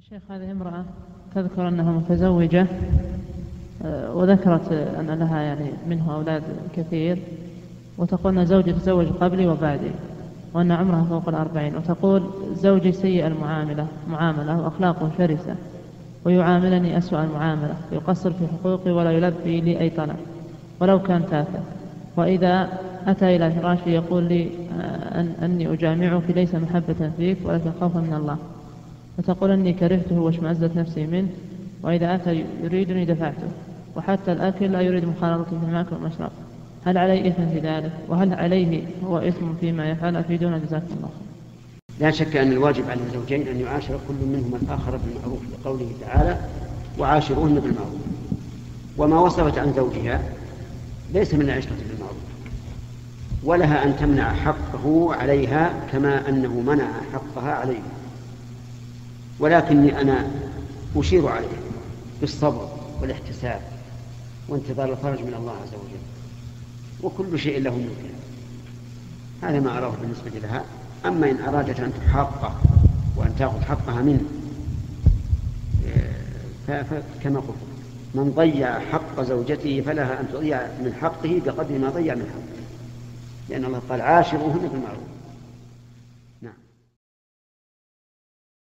شيخ هذه امرأة تذكر أنها متزوجة آه، وذكرت أن لها يعني منه أولاد كثير وتقول أن زوجي تزوج قبلي وبعدي وأن عمرها فوق الأربعين وتقول زوجي سيء المعاملة معاملة وأخلاقه شرسة ويعاملني أسوأ المعاملة يقصر في حقوقي ولا يلبي لي أي طلب ولو كان تافه. وإذا أتى إلى فراشي يقول لي آه، أن أني أجامعك ليس محبة فيك ولكن خوفا من الله. فتقول أني كرهته واشمأزت نفسي منه وإذا أتى يريدني دفعته وحتى الأكل لا يريد مخالطتي في المأكل والمشرب. هل علي إثم في ذلك؟ وهل عليه هو إثم فيما يفعل؟ أفيدونا جزاكم الله لا شك أن الواجب على الزوجين أن يعاشر كل منهما الآخر بالمعروف لقوله تعالى وعاشروهن بالمعروف وما وصفت عن زوجها ليس من العشرة بالمعروف ولها أن تمنع حقه عليها كما أنه منع حقها عليه ولكني أنا أشير عليه بالصبر والاحتساب وانتظار الفرج من الله عز وجل. وكل شيء له ممكن. هذا ما أراه بالنسبة لها. أما إن أرادت أن تحاقه وأن تأخذ حقها منه فكما قلت من ضيع حق زوجته فلها أن تضيع من حقه بقدر ما ضيع من حقه. لأن الله قال عاشروهن بالمعروف.